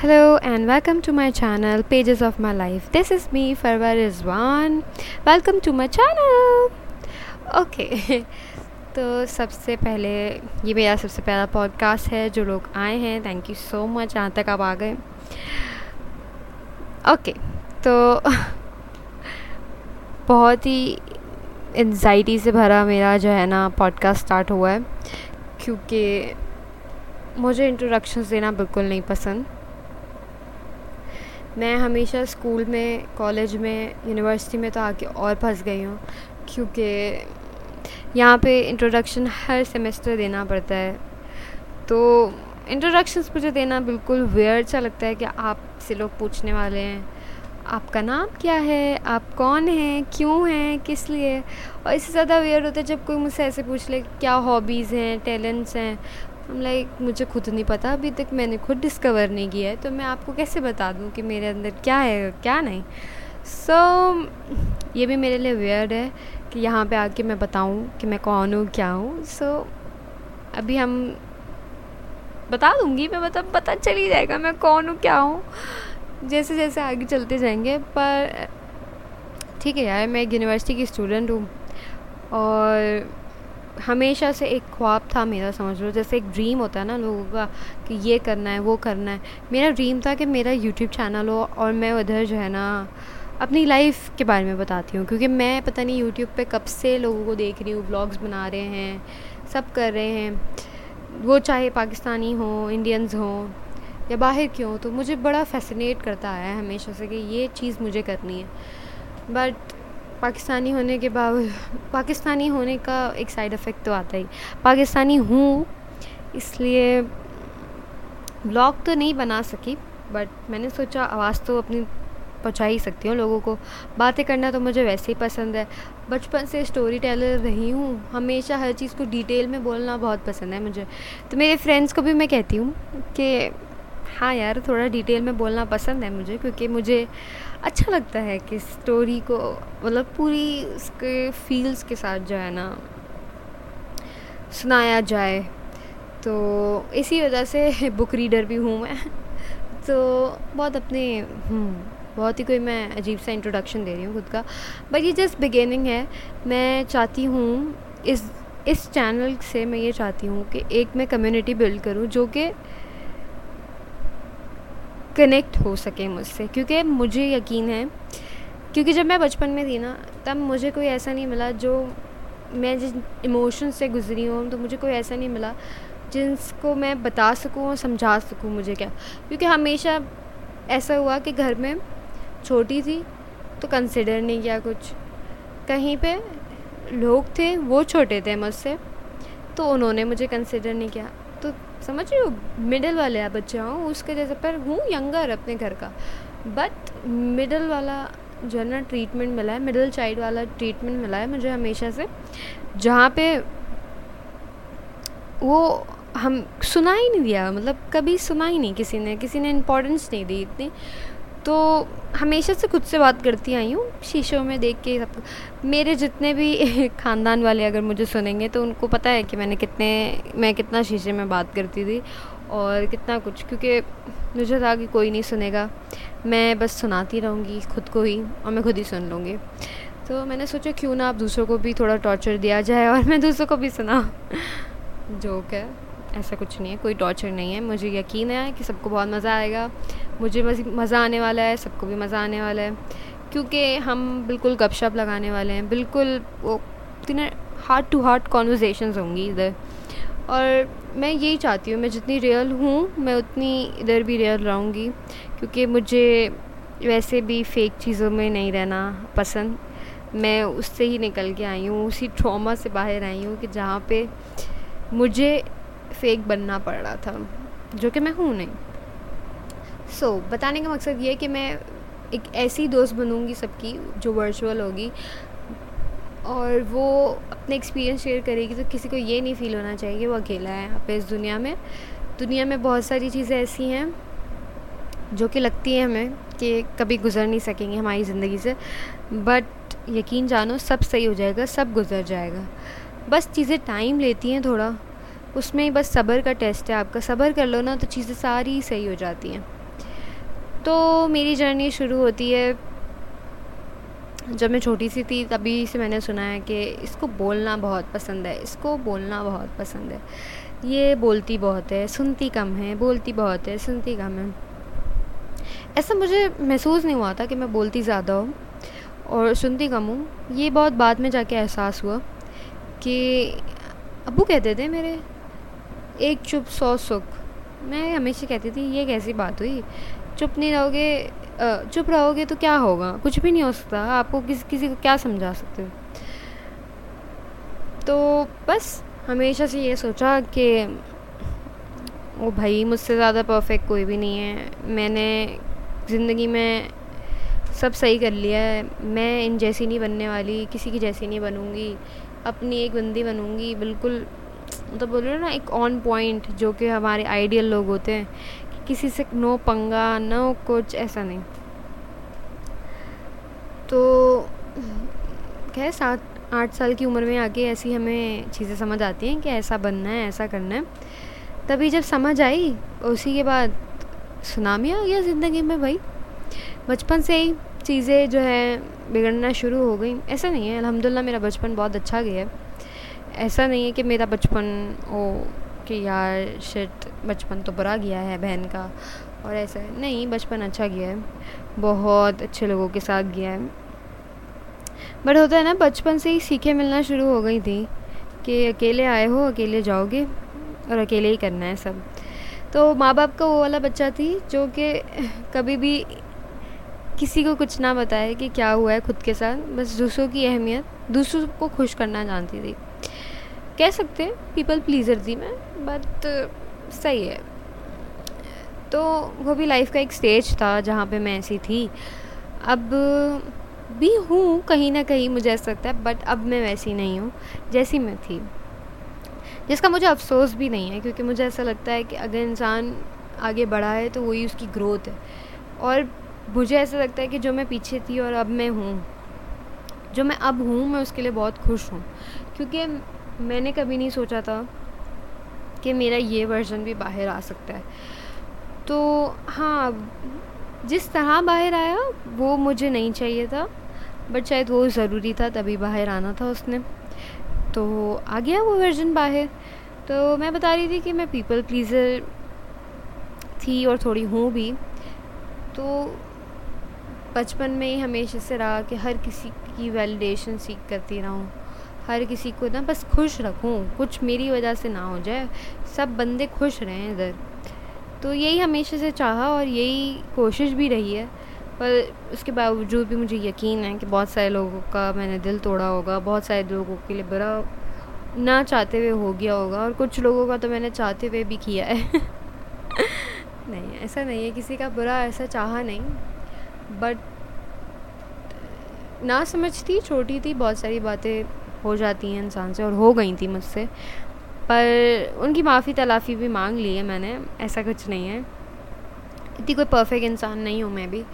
Hello and welcome to my channel, Pages of My Life. This is me Farwa Rizwan. Welcome to my channel. Okay. तो सबसे पहले, ये मेरा सबसे पहला पॉडकास्ट है, जो लोग आए हैं थैंक यू सो मच यहाँ तक आप आ गए ओके तो बहुत ही एनजाइटी से भरा मेरा जो है ना पॉडकास्ट स्टार्ट हुआ है, क्योंकि मुझे इंट्रोडक्शंस देना बिल्कुल नहीं पसंद मैं हमेशा स्कूल में, कॉलेज में, यूनिवर्सिटी में तो आके और फंस गई हूँ, क्योंकि यहाँ पे इंट्रोडक्शन हर सेमेस्टर देना पड़ता है। तो इंट्रोडक्शंस मुझे देना बिल्कुल वेयर सा लगता है कि आपसे लोग पूछने वाले हैं, आपका नाम क्या है, आप कौन हैं, क्यों हैं, किस लिए? और इससे ज़्यादा वेयर होता है जब कोई मुझसे ऐसे पूछ ले क्या हॉबीज़ हैं टैलेंट्स हैं लाइक मुझे खुद नहीं पता अभी तक मैंने खुद डिस्कवर नहीं किया है तो मैं आपको कैसे बता दूँ कि मेरे अंदर क्या है क्या नहीं? सो so, ये भी मेरे लिए वेयर्ड है कि यहाँ पे आके मैं बताऊँ कि मैं कौन हूँ क्या हूँ। सो so, अभी हम बता दूँगी मैं मतलब पता चल ही जाएगा मैं कौन हूँ क्या हूँ। जैसे जैसे आगे चलते जाएँगे पर ठीक है यार मैं एक यूनिवर्सिटी की स्टूडेंट हूँ और हमेशा से एक ख्वाब था मेरा, समझ लो। जैसे एक ड्रीम होता है ना लोगों का कि ये करना है, वो करना है। मेरा ड्रीम था कि मेरा यूट्यूब चैनल हो और मैं उधर जो है ना अपनी लाइफ के बारे में बताती हूँ। क्योंकि मैं पता नहीं यूट्यूब पे कब से लोगों को देख रही हूँ ब्लॉग्स बना रहे हैं, सब कर रहे हैं। वो चाहे पाकिस्तानी हों इंडियंस हों या बाहर क्यों तो मुझे बड़ा फैसिनेट करता है हमेशा से कि ये चीज़ मुझे करनी है। बट पाकिस्तानी होने के बावजूद पाकिस्तानी होने का एक साइड इफ़ेक्ट तो आता ही। पाकिस्तानी हूँ, इसलिए ब्लॉग तो नहीं बना सकी बट मैंने सोचा आवाज़ तो अपनी पहुँचा ही सकती हूँ लोगों को। बातें करना तो मुझे वैसे ही पसंद है। बचपन से स्टोरी टेलर रही हूँ, हमेशा हर चीज़ को डिटेल में बोलना बहुत पसंद है मुझे। तो मेरे फ्रेंड्स को भी मैं कहती हूँ कि हाँ यार, थोड़ा डिटेल में बोलना पसंद है मुझे, क्योंकि मुझे अच्छा लगता है कि स्टोरी को मतलब पूरी उसके फील्स के साथ जो है ना सुनाया जाए। तो इसी वजह से बुक रीडर भी हूँ मैं। तो बहुत अपने हम्म, बहुत ही कोई मैं अजीब सा इंट्रोडक्शन दे रही हूँ खुद का। बट ये जस्ट बिगेनिंग है। मैं चाहती हूँ इस इस चैनल से मैं ये चाहती हूँ कि एक मैं कम्युनिटी बिल्ड करूँ जो कि कनेक्ट हो सके मुझसे। क्योंकि मुझे यकीन है, क्योंकि जब मैं बचपन में थी ना, तब मुझे कोई ऐसा नहीं मिला जो मैं जिस इमोशन से गुज़री हूँ तो मुझे कोई ऐसा नहीं मिला जिसको मैं बता सकूँ और समझा सकूँ मुझे क्या। क्योंकि हमेशा ऐसा हुआ कि घर में छोटी थी तो कंसिडर नहीं किया कुछ। कहीं पे लोग थे, वो छोटे थे मुझसे तो उन्होंने मुझे कंसिडर नहीं किया। समझ रही हो मिडिल वाले बच्चे हूँ, उसके जैसे पर हूँ यंगर अपने घर का। बट मिडिल वाला जो है ना ट्रीटमेंट मिला है मिडिल चाइल्ड वाला ट्रीटमेंट मिला है मुझे हमेशा से, जहाँ पे वो हम सुना ही नहीं दिया मतलब कभी सुना ही नहीं किसी ने किसी ने इम्पोर्टेंस नहीं दी इतनी। तो हमेशा से खुद से बात करती आई हूँ, शीशों में देख के सब। मेरे जितने भी ख़ानदान वाले अगर मुझे सुनेंगे तो उनको पता है कि मैंने कितने, मैं कितना शीशे में बात करती थी और कितना कुछ, क्योंकि मुझे था कि कोई नहीं सुनेगा। मैं बस सुनाती रहूँगी, खुद को ही, और मैं खुद ही सुन लूँगी। तो मैंने सोचा, क्यों ना आप दूसरों को भी थोड़ा टॉर्चर दिया जाए और मैं दूसरों को भी सुना। जोक है। ऐसा कुछ नहीं है, कोई टॉर्चर नहीं है। मुझे यकीन है कि सबको बहुत मज़ा आएगा। मुझे मज़ा आने वाला है, सबको भी मज़ा आने वाला है। क्योंकि हम बिल्कुल गपशप लगाने वाले हैं, बिल्कुल वो इतने हार्ट टू हार्ट कॉन्वर्जेसन्स होंगी इधर। और मैं यही चाहती हूँ, मैं जितनी रियल हूँ, मैं उतनी इधर भी रियल रहूँगी। क्योंकि मुझे वैसे भी फेक चीज़ों में नहीं रहना पसंद। मैं उससे ही निकल के आई हूँ, उसी ट्रॉमा से बाहर आई हूँ कि जहाँ पे मुझे फेक बनना पड़ रहा था जो कि मैं हूँ नहीं। सो so, बताने का मकसद ये है कि मैं एक ऐसी दोस्त बनूँगी सबकी जो वर्चुअल होगी और वो अपने एक्सपीरियंस शेयर करेगी तो किसी को ये नहीं फील होना चाहिए वो अकेला है यहाँ पे इस दुनिया में। दुनिया में बहुत सारी चीज़ें ऐसी हैं जो कि लगती हैं हमें कि कभी गुजर नहीं सकेंगी हमारी ज़िंदगी से बट यकीन जानो सब सही हो जाएगा सब गुजर जाएगा। बस चीज़ें टाइम लेती हैं थोड़ा। उसमें बस सब्र का टेस्ट है आपका। सब्र कर लो ना तो चीज़ें सारी सही हो जाती हैं। तो मेरी जर्नी शुरू होती है, जब मैं छोटी सी थी, तभी से मैंने सुना है कि इसको बोलना बहुत पसंद है, इसको बोलना बहुत पसंद है। ये बोलती बहुत है, सुनती कम है, बोलती बहुत है, सुनती कम है। ऐसा मुझे महसूस नहीं हुआ था कि मैं बोलती ज़्यादा हूँ और सुनती कम हूँ। ये बहुत बाद में जाके एहसास हुआ कि अबू कहते थे मेरे एक चुप सौ सुख। मैं हमेशा कहती थी, ये कैसी बात हुई? चुप नहीं रहोगे चुप रहोगे तो क्या होगा? कुछ भी नहीं हो सकता। आपको किसी किसी को क्या समझा सकते हो? तो बस, हमेशा से ये सोचा कि ओ भाई मुझसे ज़्यादा परफेक्ट कोई भी नहीं है। मैंने ज़िंदगी में सब सही कर लिया है। मैं इन जैसी नहीं बनने वाली, किसी की जैसी नहीं बनूँगी। अपनी एक बंदी बनूँगी। बिल्कुल मतलब बोल रहे हो ना, एक ऑन पॉइंट जो कि हमारे आइडियल लोग होते हैं, कि किसी से नो पंगा नो कुछ, ऐसा नहीं। तो खैर सात, आठ साल की उम्र में आके ऐसी हमें चीज़ें समझ आती हैं कि ऐसा बनना है, ऐसा करना है। तभी जब समझ आई, उसी के बाद सुनामी आ गया ज़िंदगी में भाई। बचपन से ही चीज़ें जो है बिगड़ना शुरू हो गई। ऐसा नहीं है, अल्हम्दुलिल्लाह मेरा बचपन बहुत अच्छा गया है। ऐसा नहीं है कि मेरा बचपन ओ कि यार शिट बचपन तो बुरा गया है बहन का। और ऐसा है नहीं, बचपन अच्छा गया है। बहुत अच्छे लोगों के साथ गया है। बट होता है ना, बचपन से ही सीखें मिलना शुरू हो गई थी कि अकेले आए हो, अकेले जाओगे और अकेले ही करना है सब। तो माँ बाप का वो वाला बच्चा थी जो कि कभी भी किसी को कुछ ना बताए कि क्या हुआ है खुद के साथ। बस दूसरों की अहमियत, दूसरों को खुश करना जानती थी। कह सकते हैं पीपल प्लीज़र थी मैं बट सही है। तो वो भी लाइफ का एक स्टेज था जहाँ पे मैं ऐसी थी। अब भी हूँ कहीं ना कहीं, मुझे ऐसा लगता है बट अब मैं वैसी नहीं हूँ, जैसी मैं थी। जिसका मुझे अफसोस भी नहीं है, क्योंकि मुझे ऐसा लगता है कि अगर इंसान आगे बढ़ा है तो वही उसकी ग्रोथ है। और मुझे ऐसा लगता है कि जो मैं पीछे थी और अब मैं हूँ, जो मैं अब हूँ, मैं उसके लिए बहुत खुश हूँ। क्योंकि मैंने कभी नहीं सोचा था कि मेरा ये वर्जन भी बाहर आ सकता है। तो हाँ जिस तरह बाहर आया, वो मुझे नहीं चाहिए था बट शायद वो ज़रूरी था, तभी बाहर आना था उसने। तो आ गया वो वर्जन बाहर। तो मैं बता रही थी कि मैं पीपल प्लीज़र थी और थोड़ी हूँ भी। तो बचपन में ही हमेशा से रहा कि हर किसी की वैलिडेशन सीख करती रहूँ। हर किसी को ना बस खुश रखूँ, कुछ मेरी वजह से ना हो जाए, सब बंदे खुश रहें इधर। तो यही हमेशा से चाहा और यही कोशिश भी रही है, पर उसके बावजूद भी मुझे यकीन है कि बहुत सारे लोगों का मैंने दिल तोड़ा होगा, बहुत सारे लोगों के लिए बुरा ना चाहते हुए हो गया होगा, और कुछ लोगों का तो मैंने चाहते हुए भी किया है। नहीं, ऐसा नहीं है, किसी का बुरा ऐसा चाहा नहीं बट ना समझती, छोटी थी, बहुत सारी बातें हो जाती हैं इंसान से और हो गई थी मुझसे। पर उनकी माफ़ी तलाफ़ी भी मांग ली है मैंने, ऐसा कुछ नहीं है। इतनी कोई परफेक्ट इंसान नहीं हूँ मैं भी।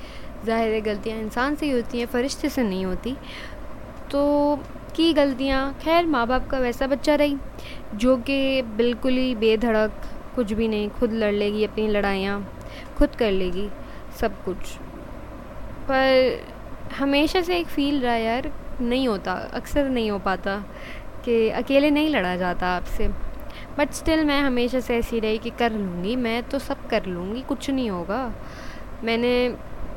ज़ाहिर है गलतियाँ इंसान से ही होती हैं, फ़रिश्ते से नहीं होती। तो की गलतियाँ? खैर माँ बाप का वैसा बच्चा रही, जो कि बिल्कुल ही बेधड़क, कुछ भी नहीं, खुद लड़ लेगी अपनी लड़ाइयाँ, खुद कर लेगी सब कुछ। पर हमेशा से एक फ़ील रहा यार नहीं होता, अक्सर नहीं हो पाता कि अकेले नहीं लड़ा जाता आपसे। बट स्टिल मैं हमेशा से ऐसी रही कि कर लूँगी, मैं तो सब कर लूँगी, कुछ नहीं होगा। मैंने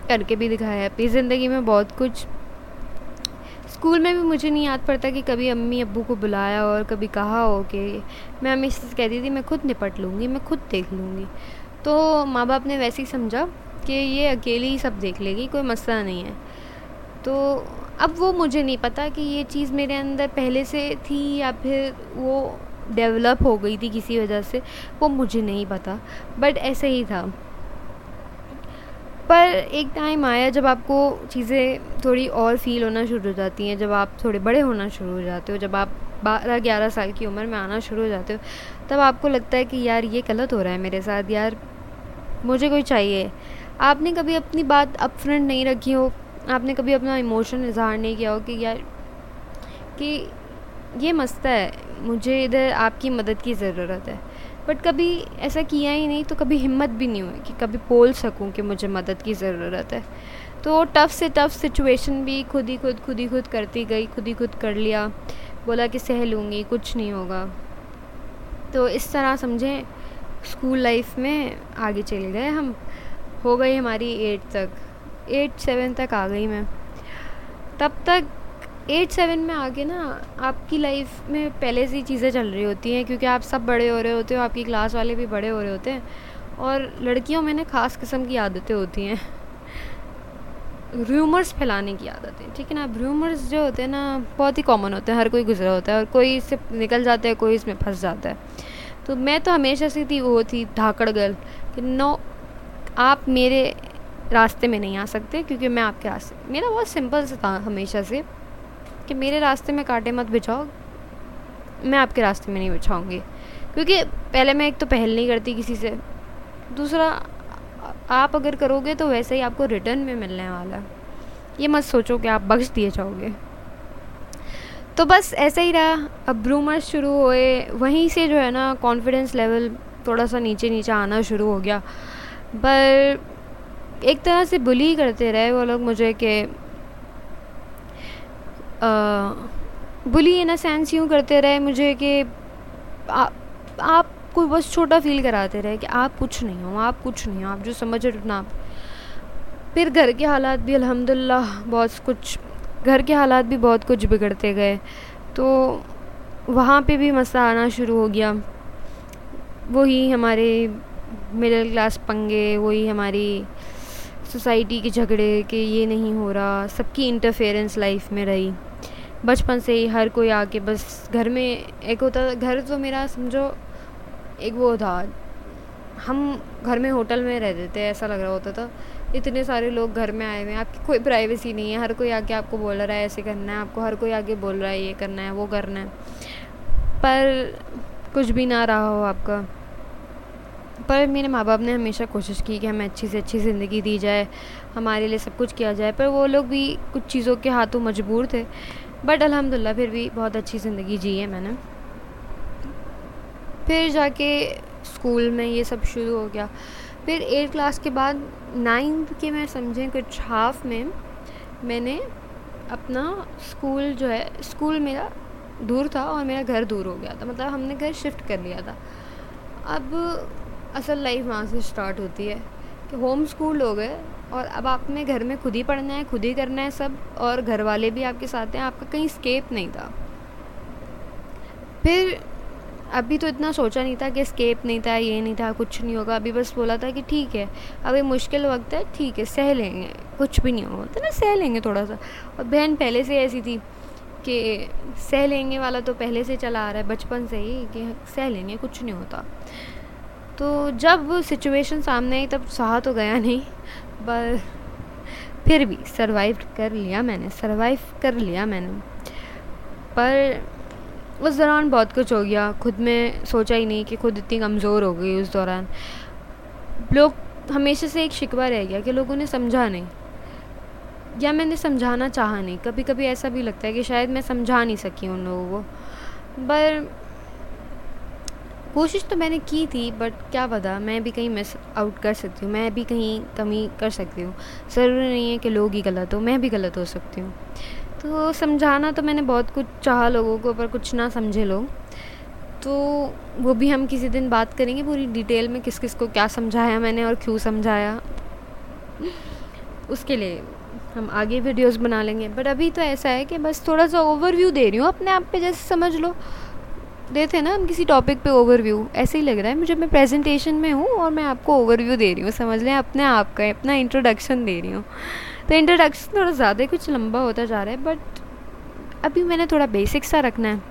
करके भी दिखाया, अपनी ज़िंदगी में बहुत कुछ। स्कूल में भी मुझे नहीं याद पड़ता कि कभी अम्मी अब्बू को बुलाया और कभी कहा हो कि मैं हमेशा से कहती थी, मैं खुद निपट लूँगी, मैं खुद देख लूँगी। तो माँ बाप ने वैसे ही समझा कि ये अकेली ही सब देख लेगी, कोई मसला नहीं है। तो अब वो मुझे नहीं पता कि ये चीज़ मेरे अंदर पहले से थी या फिर वो डेवलप हो गई थी किसी वजह से, वो मुझे नहीं पता बट ऐसे ही था। पर एक टाइम आया जब आपको चीज़ें थोड़ी और फील होना शुरू हो जाती हैं, जब आप थोड़े बड़े होना शुरू हो जाते हो, जब आप बारह ग्यारह साल की उम्र में आना शुरू हो जाते हो, तब आपको लगता है कि यार ये गलत हो रहा है मेरे साथ, यार मुझे कोई चाहिए। आपने कभी अपनी बात अप फ्रंट नहीं रखी हो? आपने कभी अपना इमोशन इजहार नहीं किया हो कि यार, कि ये मसला है, मुझे इधर आपकी मदद की ज़रूरत है। बट कभी ऐसा किया ही नहीं तो कभी हिम्मत भी नहीं हुई कि कभी बोल सकूँ कि मुझे मदद की ज़रूरत है। तो टफ़ से टफ़ सिचुएशन भी खुद ही खुद खुद ही खुद करती गई, खुद ही खुद कर लिया। बोला कि सह लूँगी, कुछ नहीं होगा। तो इस तरह समझें स्कूल लाइफ में आगे चले गए हम। हो गई हमारी एट तक। एट सेवन तक आ गई मैं। तब तक एट सेवन में आके ना आपकी लाइफ में पहले से ही चीज़ें चल रही होती हैं, क्योंकि आप सब बड़े हो रहे होते हो, आपकी क्लास वाले भी बड़े हो रहे होते हैं, और लड़कियों में ना ख़ास किस्म की आदतें होती हैं। र्यूमर्स फैलाने की आदत है ठीक है ना? र्यूमर्स जो होते हैं ना, बहुत ही कॉमन होते हैं, हर कोई गुजरा होता है, और कोई इससे निकल जाता है, कोई इसमें फंस जाता है। तो मैं तो हमेशा से थी, वो थी धाकड़ गर्ल कि नो आप मेरे रास्ते में नहीं आ सकते, क्योंकि मैं आपके रास्ते, मेरा बहुत सिंपल सा था हमेशा से, कि मेरे रास्ते में कांटे मत बिछाओ, मैं आपके रास्ते में नहीं बिछाऊँगी। क्योंकि पहले मैं एक तो पहल नहीं करती किसी से, दूसरा, आप अगर करोगे तो वैसे ही आपको रिटर्न में मिलने वाला ये मत सोचो कि आप बख्श दिए जाओगे। तो बस ऐसा ही रहा, अब रूमर्स शुरू हुए, वहीं से जो है ना कॉन्फिडेंस लेवल थोड़ा सा नीचे नीचे आना शुरू हो गया। पर एक तरह से बुली करते रहे वो लोग मुझे कि बुली इन अ सेंस यूँ करते रहे मुझे कि आप कोई बस छोटा फील कराते रहे कि आप कुछ नहीं हो, आप कुछ नहीं हो, आप जो समझ रहे ना आप। फिर घर के हालात भी अल्हम्दुलिल्लाह बहुत कुछ, घर के हालात भी बहुत कुछ बिगड़ते गए। तो वहाँ पे भी मसला आना शुरू हो गया। वही हमारे मिडिल क्लास पंगे, वही हमारी सोसाइटी के झगड़े कि ये नहीं हो रहा, सबकी इंटरफेरेंस लाइफ में रही। बचपन से ही हर कोई आके बस घर में एक होता घर तो मेरा समझो एक वो था, हम घर में होटल में रहते थे, ऐसा लग रहा होता था। इतने सारे लोग घर में आए हुए हैं, आपकी कोई प्राइवेसी नहीं है, हर कोई आके आपको बोल रहा है, ऐसे करना है, आपको हर कोई आके बोल रहा है, ये करना है, वो करना है। पर कुछ भी ना रहा हो आपका। पर मेरे माँ बाप ने हमेशा कोशिश की कि हमें अच्छी से अच्छी ज़िंदगी दी जाए, हमारे लिए सब कुछ किया जाए, पर वो लोग भी कुछ चीज़ों के हाथों मजबूर थे। बट अलहमदिल्ला फिर भी बहुत अच्छी ज़िंदगी जी है मैंने। फिर जाके स्कूल में ये सब शुरू हो गया। फिर एट क्लास के बाद नाइन्थ के मैं समझें कुछ हाफ़ में मैंने अपना स्कूल जो है, स्कूल मेरा दूर था और मेरा घर दूर हो गया था। मतलब हमने घर शिफ्ट कर लिया था। अब असल लाइफ वहाँ से स्टार्ट होती है कि होम स्कूल हो गए और अब आपने घर में खुद ही पढ़ना है, खुद ही करना है सब और घर वाले भी आपके साथ हैं, आपका कहीं स्केप नहीं था। फिर अभी तो इतना सोचा नहीं था कि स्केप नहीं था, ये नहीं था, कुछ नहीं होगा। अभी बस बोला था कि ठीक है अभी मुश्किल वक्त है, ठीक है, सह लेंगे, कुछ भी नहीं होगा। तो ना सह लेंगे थोड़ा सा और बहन पहले से ऐसी थी कि सह लेंगे वाला तो पहले से चला आ रहा है, बचपन से ही कि सह लेंगे, कुछ नहीं होता। तो जब सिचुएशन सामने आई, तब सहा तो गया नहीं, पर फिर भी सरवाइव कर लिया मैंने सरवाइव कर लिया मैंने। पर उस दौरान बहुत कुछ हो गया। खुद में सोचा ही नहीं कि खुद इतनी कमज़ोर हो गई उस दौरान। लोग, हमेशा से एक शिकवा रह गया कि लोगों ने समझा नहीं। या मैंने समझाना चाहा नहीं। कभी कभी ऐसा भी लगता है कि शायद मैं समझा नहीं सकी उन लोगों को। पर कोशिश तो मैंने की थी बट क्या पता, मैं भी कहीं मिस आउट कर सकती हूँ, मैं भी कहीं कमी कर सकती हूँ। ज़रूरी नहीं है कि लोग ही गलत हो, मैं भी गलत हो सकती हूँ। तो समझाना तो मैंने बहुत कुछ चाहा लोगों को, पर कुछ ना समझे लोग। तो वो भी हम किसी दिन बात करेंगे पूरी डिटेल में किस किस को क्या समझाया मैंने और क्यों समझाया। उसके लिए हम आगे वीडियोस बना लेंगे बट अभी तो ऐसा है कि बस थोड़ा सा ओवरव्यू दे रही हूँ, अपने आप पे जैसे समझ लो। देते ना, हम किसी टॉपिक पे ओवरव्यू ऐसे ही लग रहा है। मुझे, मैं प्रेजेंटेशन में हूँ और मैं आपको ओवरव्यू दे रही हूँ, समझ लें, अपने आप का अपना इंट्रोडक्शन दे रही हूँ। तो इंट्रोडक्शन थोड़ा ज़्यादा कुछ लंबा होता जा रहा है बट अभी मैंने थोड़ा बेसिक सा रखना है।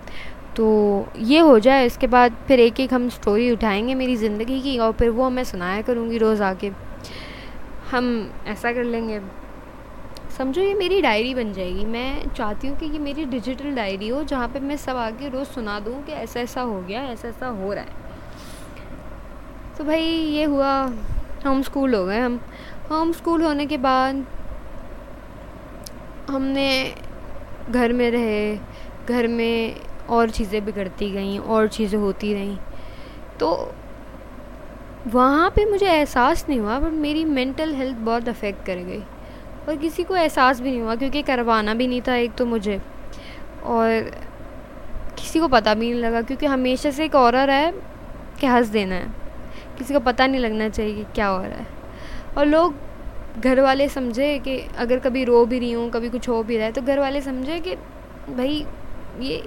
तो ये हो जाए, इसके बाद फिर एक एक हम स्टोरी उठाएँगे मेरी ज़िंदगी की और फिर वो मैं सुनाया करूँगी रोज़ आके। हम ऐसा कर लेंगे। समझो ये मेरी डायरी बन जाएगी। मैं चाहती हूँ कि ये मेरी डिजिटल डायरी हो, जहाँ पे मैं सब आगे रोज़ सुना दूँ कि ऐसा ऐसा हो गया ऐसा ऐसा हो रहा है। तो भाई ये हुआ, होम स्कूल हो गए हम। होम स्कूल होने के बाद हमने घर में रहे, घर में और चीज़ें बिगड़ती गई, और चीज़ें होती रहीं। तो वहाँ पे मुझे एहसास नहीं हुआ बट मेरी मेंटल हेल्थ बहुत अफेक्ट कर गई। और किसी को एहसास भी नहीं हुआ, क्योंकि करवाना भी नहीं था एक तो मुझे। और किसी को पता भी नहीं लगा, क्योंकि हमेशा से एक और है कि हंस देना है। किसी को पता नहीं लगना चाहिए कि क्या हो रहा है। और लोग घर वाले समझे कि अगर कभी रो भी रही हूँ, कभी कुछ हो भी रहा है तो घर वाले समझे कि भाई, ये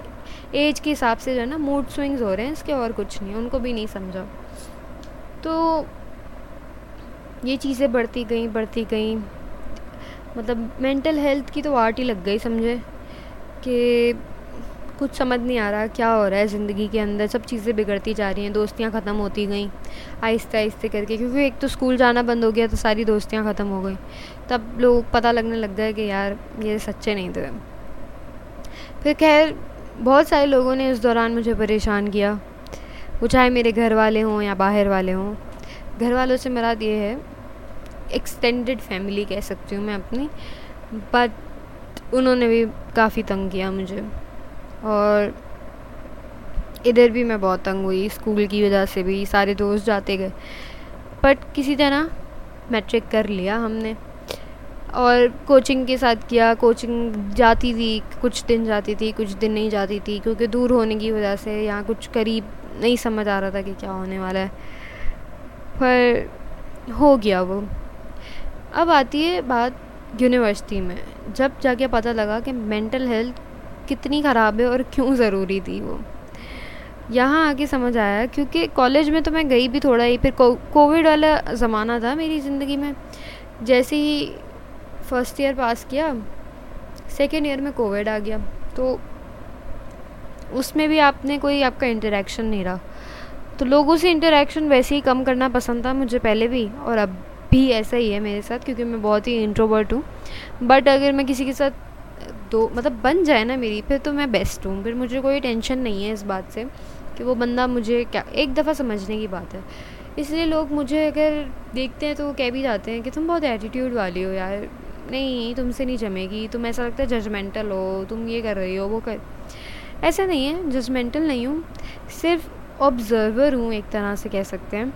एज के हिसाब से जो है ना मूड स्विंग्स हो रहे हैं, इसके और कुछ नहीं, उनको भी नहीं समझा। तो ये चीज़ें बढ़ती गई बढ़ती गई। मतलब मेंटल हेल्थ की तो आर्ट ही लग गई, समझे? कि कुछ समझ नहीं आ रहा क्या हो रहा है ज़िंदगी के अंदर। सब चीज़ें बिगड़ती जा रही हैं, दोस्तियाँ ख़त्म होती गई, आहिस्ते आहिस्ते करके। क्योंकि एक तो स्कूल जाना बंद हो गया तो सारी दोस्तियाँ ख़त्म हो गई। तब लोग पता लगने लग गए कि यार, ये सच्चे नहीं थे। फिर खैर, बहुत सारे लोगों ने इस दौरान मुझे परेशान किया। वो चाहे मेरे घर वाले हों या बाहर वाले हों, घर वालों से मेरा ये है एक्सटेंडेड फैमिली कह सकती हूँ मैं अपनी बट उन्होंने भी काफ़ी तंग किया मुझे। और इधर भी मैं बहुत तंग हुई, स्कूल की वजह से भी, सारे दोस्त जाते गए। बट किसी तरह मैट्रिक कर लिया हमने। और कोचिंग के साथ किया कोचिंग जाती थी, कुछ दिन जाती थी, कुछ दिन नहीं जाती थी, क्योंकि दूर होने की वजह से यहाँ कुछ करीब नहीं समझ आ रहा था कि क्या होने वाला है। पर हो गया वो। अब आती है बात यूनिवर्सिटी में। जब जाके पता लगा कि मेंटल हेल्थ कितनी ख़राब है और क्यों ज़रूरी थी वो। यहाँ आके समझ आया, क्योंकि कॉलेज में तो मैं गई भी थोड़ा ही, फिर कोविड वाला ज़माना था मेरी ज़िंदगी में। जैसे ही फ़र्स्ट ईयर पास किया सेकेंड ईयर में कोविड आ गया तो उसमें भी आपने कोई आपका इंटरेक्शन नहीं रहा। तो लोगों से इंटरेक्शन वैसे ही कम करना पसंद था मुझे पहले भी, और अब भी ऐसा ही है मेरे साथ, क्योंकि मैं बहुत ही इंट्रोवर्ट हूँ। बट अगर मैं किसी के साथ दो मतलब बन जाए ना मेरी, फिर तो मैं बेस्ट हूँ। फिर मुझे कोई टेंशन नहीं है इस बात से कि वो बंदा मुझे क्या, एक दफ़ा समझने की बात है। इसलिए लोग मुझे अगर देखते हैं तो वो कह भी जाते हैं कि तुम बहुत एटीट्यूड वाली हो यार। नहीं, तुमसे नहीं जमेगी, तुम ऐसा लगता है जजमेंटल हो, तुम ये कर रही हो, वो कर। ऐसा नहीं है जजमेंटल नहीं हूँ। सिर्फ़ ऑब्ज़र्वर हूँ एक तरह से कह सकते हैं।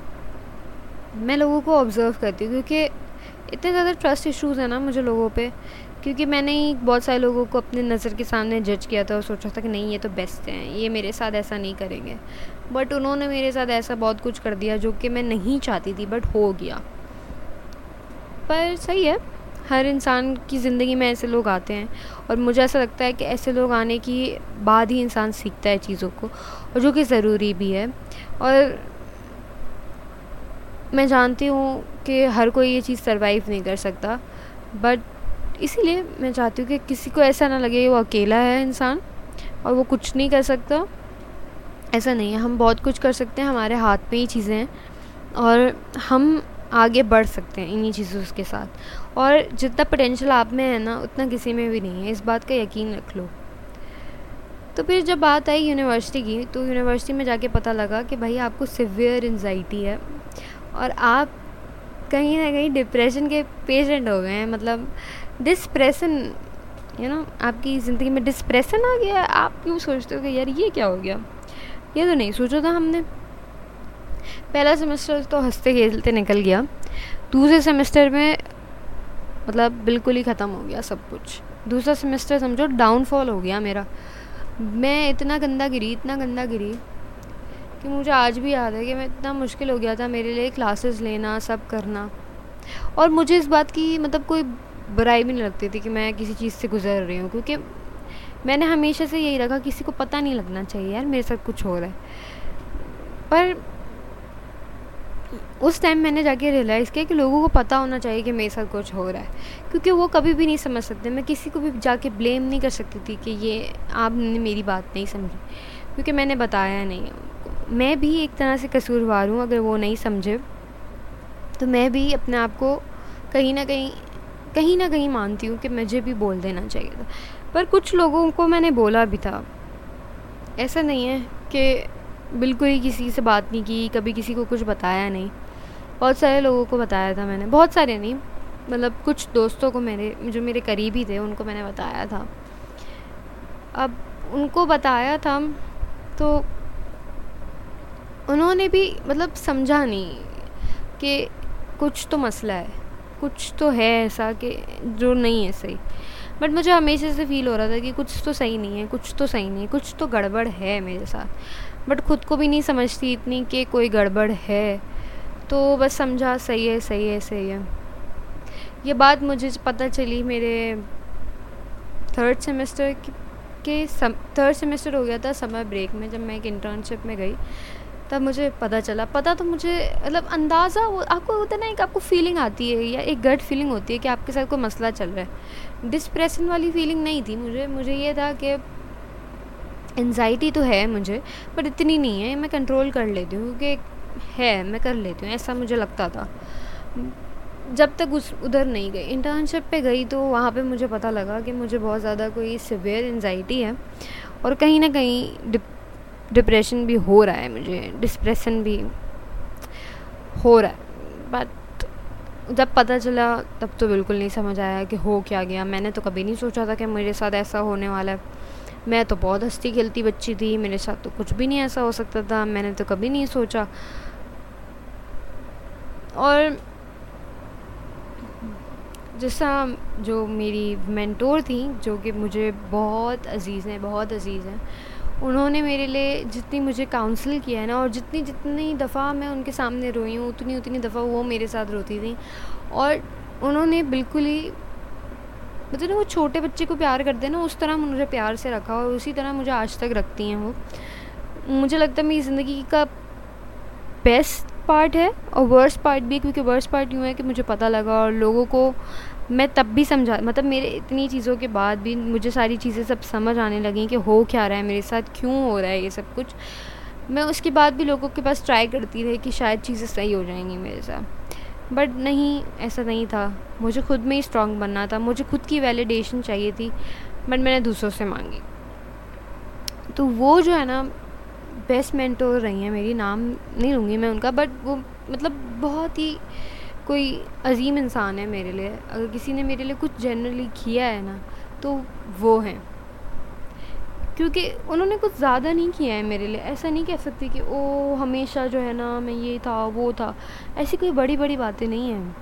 मैं लोगों को ऑब्ज़र्व करती हूँ क्योंकि इतने ज़्यादा ट्रस्ट इश्यूज़ हैं ना मुझे लोगों पे, क्योंकि मैंने ही बहुत सारे लोगों को अपने नज़र के सामने जज किया था और सोचा था कि नहीं, ये तो बेस्ट हैं, ये मेरे साथ ऐसा नहीं करेंगे। बट उन्होंने मेरे साथ ऐसा बहुत कुछ कर दिया जो कि मैं नहीं चाहती थी बट हो गया। पर सही है, हर इंसान की ज़िंदगी में ऐसे लोग आते हैं और मुझे ऐसा लगता है कि ऐसे लोग आने की बाद ही इंसान सीखता है चीज़ों को, और जो कि ज़रूरी भी है। और मैं जानती हूँ कि हर कोई ये चीज़ सरवाइव नहीं कर सकता बट इसीलिए मैं चाहती हूँ कि किसी को ऐसा ना लगे वो अकेला है इंसान और वो कुछ नहीं कर सकता। ऐसा नहीं है, हम बहुत कुछ कर सकते हैं, हमारे हाथ में ही चीज़ें हैं और हम आगे बढ़ सकते हैं इन्हीं चीज़ों के साथ। और जितना पोटेंशियल आप में है ना, उतना किसी में भी नहीं है, इस बात का यकीन रख लो। तो फिर जब बात आई यूनिवर्सिटी की तो यूनिवर्सिटी में जाके पता लगा कि भाई आपको सिवियर एनजाइटी है। और आप कहीं ना कहीं डिप्रेशन के पेशेंट हो गए हैं मतलब डिस्प्रेशन यू नो आपकी ज़िंदगी में डिस्प्रेशन आ गया आप क्यों सोचते हो कि यार ये क्या हो गया? ये तो नहीं सोचा था हमने। पहला सेमेस्टर तो हँसते खेलते निकल गया। दूसरे सेमेस्टर में मतलब बिल्कुल ही ख़त्म हो गया सब कुछ। दूसरा सेमेस्टर समझो डाउनफॉल हो गया मेरा। मैं इतना गंदा गिरी, इतना गंदा गिरी कि मुझे आज भी याद है कि मैं इतना मुश्किल हो गया था मेरे लिए क्लासेस लेना, सब करना। और मुझे इस बात की मतलब कोई बुराई भी नहीं लगती थी कि मैं किसी चीज़ से गुजर रही हूँ, क्योंकि मैंने हमेशा से यही रखा, किसी को पता नहीं लगना चाहिए यार, मेरे साथ कुछ हो रहा है। पर उस टाइम मैंने जाके रियलाइज़ किया कि लोगों को पता होना चाहिए कि मेरे साथ कुछ हो रहा है, क्योंकि वो कभी भी नहीं समझ सकते। मैं किसी को भी जाके ब्लेम नहीं कर सकती थी कि ये आपने मेरी बात नहीं समझी क्योंकि मैंने बताया नहीं। मैं भी एक तरह से कसूरवार हूँ, अगर वो नहीं समझे। तो मैं भी अपने आप को कहीं ना कहीं कहीं ना कहीं मानती हूँ कि मुझे भी बोल देना चाहिए था। पर कुछ लोगों को मैंने बोला भी था। ऐसा नहीं है कि बिल्कुल ही किसी से बात नहीं की, कभी किसी को कुछ बताया नहीं। बहुत सारे लोगों को बताया था मैंने। बहुत सारे नहीं मतलब कुछ दोस्तों को मेरे, जो मेरे करीबी थे, उनको मैंने बताया था। अब उनको बताया था तो उन्होंने भी मतलब समझा नहीं कि कुछ तो मसला है, कुछ तो है ऐसा कि जो नहीं है सही। बट मुझे हमेशा से फील हो रहा था कि कुछ तो सही नहीं है, कुछ तो सही नहीं है, कुछ तो गड़बड़ है मेरे साथ। बट ख़ुद को भी नहीं समझती इतनी कि कोई गड़बड़ है। तो बस समझा, सही है सही है सही है। ये बात मुझे पता चली मेरे थर्ड सेमेस्टर के सम थर्ड सेमेस्टर हो गया था समर ब्रेक में जब मैं एक इंटर्नशिप में गई। तब मुझे पता चला। पता तो मुझे मतलब अंदाज़ा वो, आपको होता है ना, एक आपको फीलिंग आती है या एक गट फीलिंग होती है कि आपके साथ कोई मसला चल रहा है। डिस्प्रेशन वाली फीलिंग नहीं थी मुझे। मुझे ये था कि एनजाइटी तो है मुझे बट इतनी नहीं है। मैं कंट्रोल कर लेती हूँ क्योंकि है, मैं कर लेती हूँ, ऐसा मुझे लगता था। जब तक उस, उधर नहीं गई। इंटर्नशिप पे गई तो वहाँ पे मुझे पता लगा कि मुझे बहुत ज़्यादा कोई सिवियर एनजाइटी है। और कहीं ना कहीं डिप्रेशन भी हो रहा है मुझे डिस्प्रेशन भी हो रहा है। बट जब पता चला, तब तो बिल्कुल नहीं समझ आया कि हो क्या गया। मैंने तो कभी नहीं सोचा था कि मेरे साथ ऐसा होने वाला है। मैं तो बहुत हंसती खेलती बच्ची थी, मेरे साथ तो कुछ भी नहीं ऐसा हो सकता था, मैंने तो कभी नहीं सोचा। और जैसा जो मेरी मेंटोर थी, जो कि मुझे बहुत अज़ीज़ हैं, बहुत अज़ीज़ हैं उन्होंने मेरे लिए जितनी मुझे काउंसिल किया है ना, और जितनी जितनी दफ़ा मैं उनके सामने रोई हूँ, उतनी उतनी दफ़ा वो मेरे साथ रोती थी। और उन्होंने बिल्कुल ही मतलब ना वो छोटे बच्चे को प्यार करते हैं ना, उस तरह मुझे प्यार से रखा और उसी तरह मुझे आज तक रखती हैं वो। मुझे लगता है मेरी ज़िंदगी का बेस्ट पार्ट है और वर्स्ट पार्ट भी क्योंकि वर्स्ट पार्ट यूँ है कि मुझे पता लगा और लोगों को मैं तब भी समझा मतलब मेरे इतनी चीज़ों के बाद भी मुझे सारी चीज़ें सब समझ आने लगी कि हो क्या रहा है मेरे साथ, क्यों हो रहा है ये सब कुछ। मैं उसके बाद भी लोगों के पास ट्राई करती रही कि शायद चीज़ें सही हो जाएँगी मेरे साथ। बट नहीं, ऐसा नहीं था। मुझे खुद में ही स्ट्रॉन्ग बनना था। मुझे खुद की वैलिडेशन चाहिए थी बट मैंने दूसरों से मांगी। तो वो जो है ना बेस्ट मेंटोर रही हैं मेरी, नाम नहीं लूँगी मैं उनका बट वो मतलब बहुत ही कोई अजीम इंसान है मेरे लिए। अगर किसी ने मेरे लिए कुछ जनरली किया है ना तो वो हैं। क्योंकि उन्होंने कुछ ज़्यादा नहीं किया है मेरे लिए। ऐसा नहीं कह सकती कि, ओ, हमेशा जो है ना, मैं ये था, वो था। ऐसी कोई बड़ी बड़ी बातें नहीं हैं।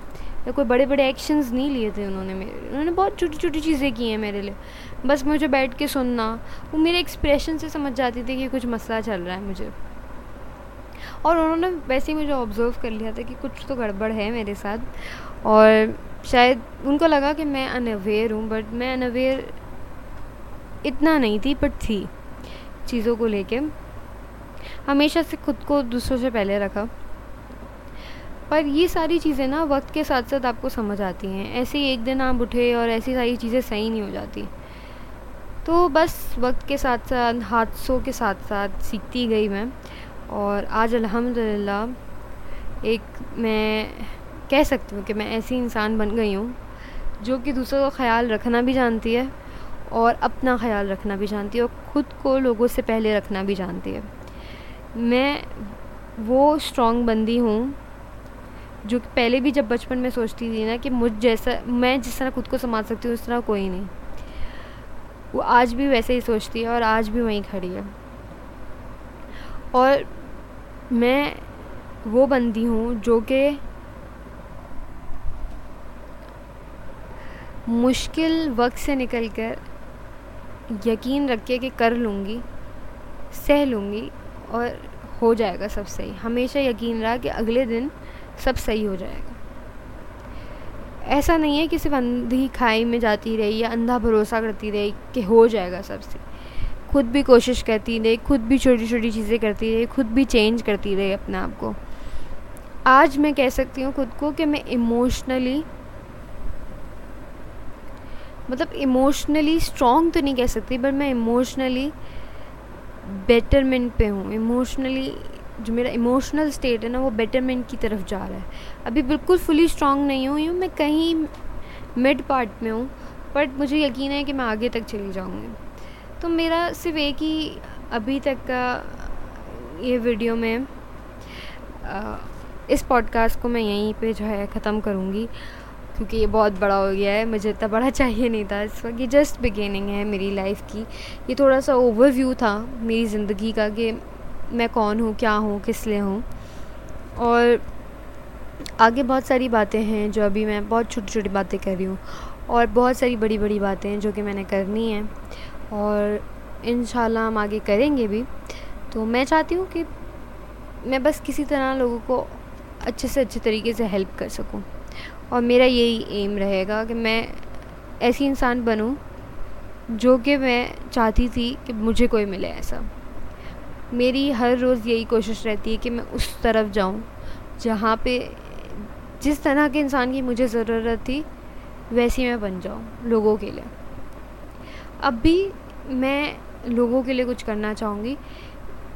या कोई बड़े बड़े एक्शंस नहीं लिए थे उन्होंने मेरे उन्होंने बहुत छोटी छोटी चीज़ें की हैं मेरे लिए। बस मुझे बैठ के सुनना, वो मेरे एक्सप्रेशन से समझ जाती थी कि कुछ मसला चल रहा है मुझे। और उन्होंने वैसे ही मुझे ऑब्ज़र्व कर लिया था कि कुछ तो गड़बड़ है मेरे साथ। और शायद उनको लगा कि मैं अनअवेयर हूँ बट मैं अनअवेयर इतना नहीं थी बट थी चीज़ों को लेके। हमेशा से खुद को दूसरों से पहले रखा। पर ये सारी चीज़ें ना वक्त के साथ साथ आपको समझ आती हैं। ऐसे ही एक दिन आप उठे और ऐसी सारी चीज़ें सही नहीं हो जाती। तो बस वक्त के साथ साथ हादसों के साथ साथ सीखती गई मैं। और आज अल्हम्दुलिल्लाह, एक मैं कह सकती हूँ कि मैं ऐसी इंसान बन गई हूँ, जो कि दूसरों का ख्याल रखना भी जानती है और अपना ख्याल रखना भी जानती है और ख़ुद को लोगों से पहले रखना भी जानती है। मैं वो स्ट्रॉन्ग बंदी हूँ, जो कि पहले भी जब बचपन में सोचती थी ना कि मुझ जैसा, मैं जिस तरह खुद को संभाल सकती हूँ, उस तरह कोई नहीं। वो आज भी वैसे ही सोचती है और आज भी वहीं खड़ी है। और मैं वो बंदी हूँ जो कि मुश्किल वक्त से निकल कर यकीन रख के कर लूँगी, सह लूँगी और हो जाएगा सब सही। हमेशा यकीन रहा कि अगले दिन सब सही हो जाएगा। ऐसा नहीं है कि सिर्फ़ अंधी खाई में जाती रही या अंधा भरोसा करती रही कि हो जाएगा सब सही। खुद भी कोशिश करती रही, खुद भी छोटी छोटी चीज़ें करती रही, खुद भी चेंज करती रही अपने आप को। आज मैं कह सकती हूँ खुद को कि मैं इमोशनली मतलब इमोशनली स्ट्रॉन्ग तो नहीं कह सकती बट मैं इमोशनली बेटरमेंट पे हूँ। इमोशनली जो मेरा इमोशनल स्टेट है ना, वो बेटरमेंट की तरफ़ जा रहा है। अभी बिल्कुल फुली स्ट्रॉन्ग नहीं हुई हूँ, मैं कहीं मिड पार्ट में हूँ बट मुझे यकीन है कि मैं आगे तक चली जाऊँगी। तो मेरा सिर्फ़ एक ही अभी तक का ये वीडियो में इस पॉडकास्ट को मैं यहीं पे जो है ख़त्म करूँगी, क्योंकि ये बहुत बड़ा हो गया है। मुझे इतना बड़ा चाहिए नहीं था इस वक्त। ये जस्ट बिगेनिंग है मेरी लाइफ की। ये थोड़ा सा ओवरव्यू था मेरी ज़िंदगी का कि मैं कौन हूँ, क्या हूँ, किस लिए हूँ। और आगे बहुत सारी बातें हैं जो अभी मैं बहुत छोटी छोटी बातें कर रही हूँ। और बहुत सारी बड़ी बड़ी बातें हैं जो कि मैंने करनी है। और इन हम आगे करेंगे भी। तो मैं चाहती हूँ कि मैं बस किसी तरह लोगों को अच्छे से अच्छे तरीके से हेल्प कर सकूँ। और मेरा यही एम रहेगा कि मैं ऐसी इंसान बनूँ, जो कि मैं चाहती थी कि मुझे कोई मिले ऐसा। मेरी हर रोज़ यही कोशिश रहती है कि मैं उस तरफ़ जाऊँ, जहाँ पे जिस तरह के इंसान की मुझे ज़रूरत थी, वैसी मैं बन जाऊँ लोगों के लिए। अब भी मैं लोगों के लिए कुछ करना चाहूँगी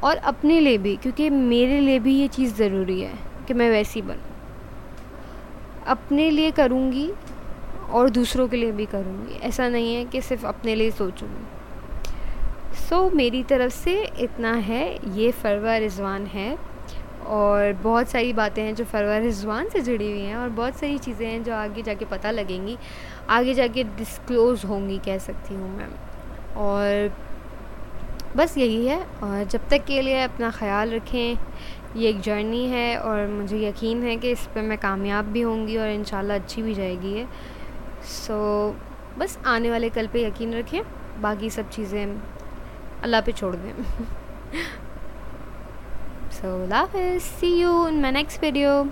और अपने लिए भी क्योंकि मेरे लिए भी ये चीज़ ज़रूरी है कि मैं वैसी बनूँ। अपने लिए करूँगी और दूसरों के लिए भी करूँगी। ऐसा नहीं है कि सिर्फ़ अपने लिए सोचूँगी। सो so, मेरी तरफ़ से इतना है। ये फरवा रिजवान है और बहुत सारी बातें हैं जो फरवा रिजवान से जुड़ी हुई हैं और बहुत सारी चीज़ें हैं जो आगे जाके पता लगेंगी। आगे जाके डिस्क्लोज़ होंगी कह सकती हूँ मैं। और बस यही है। और जब तक के लिए अपना ख्याल रखें ये एक जर्नी है और मुझे यकीन है कि इस पर मैं कामयाब भी होंगी और इन अच्छी भी जाएगी है सो so, बस आने वाले कल पे यकीन रखें बाकी सब चीज़ें अल्लाह पे छोड़ दें। So love see you in my next video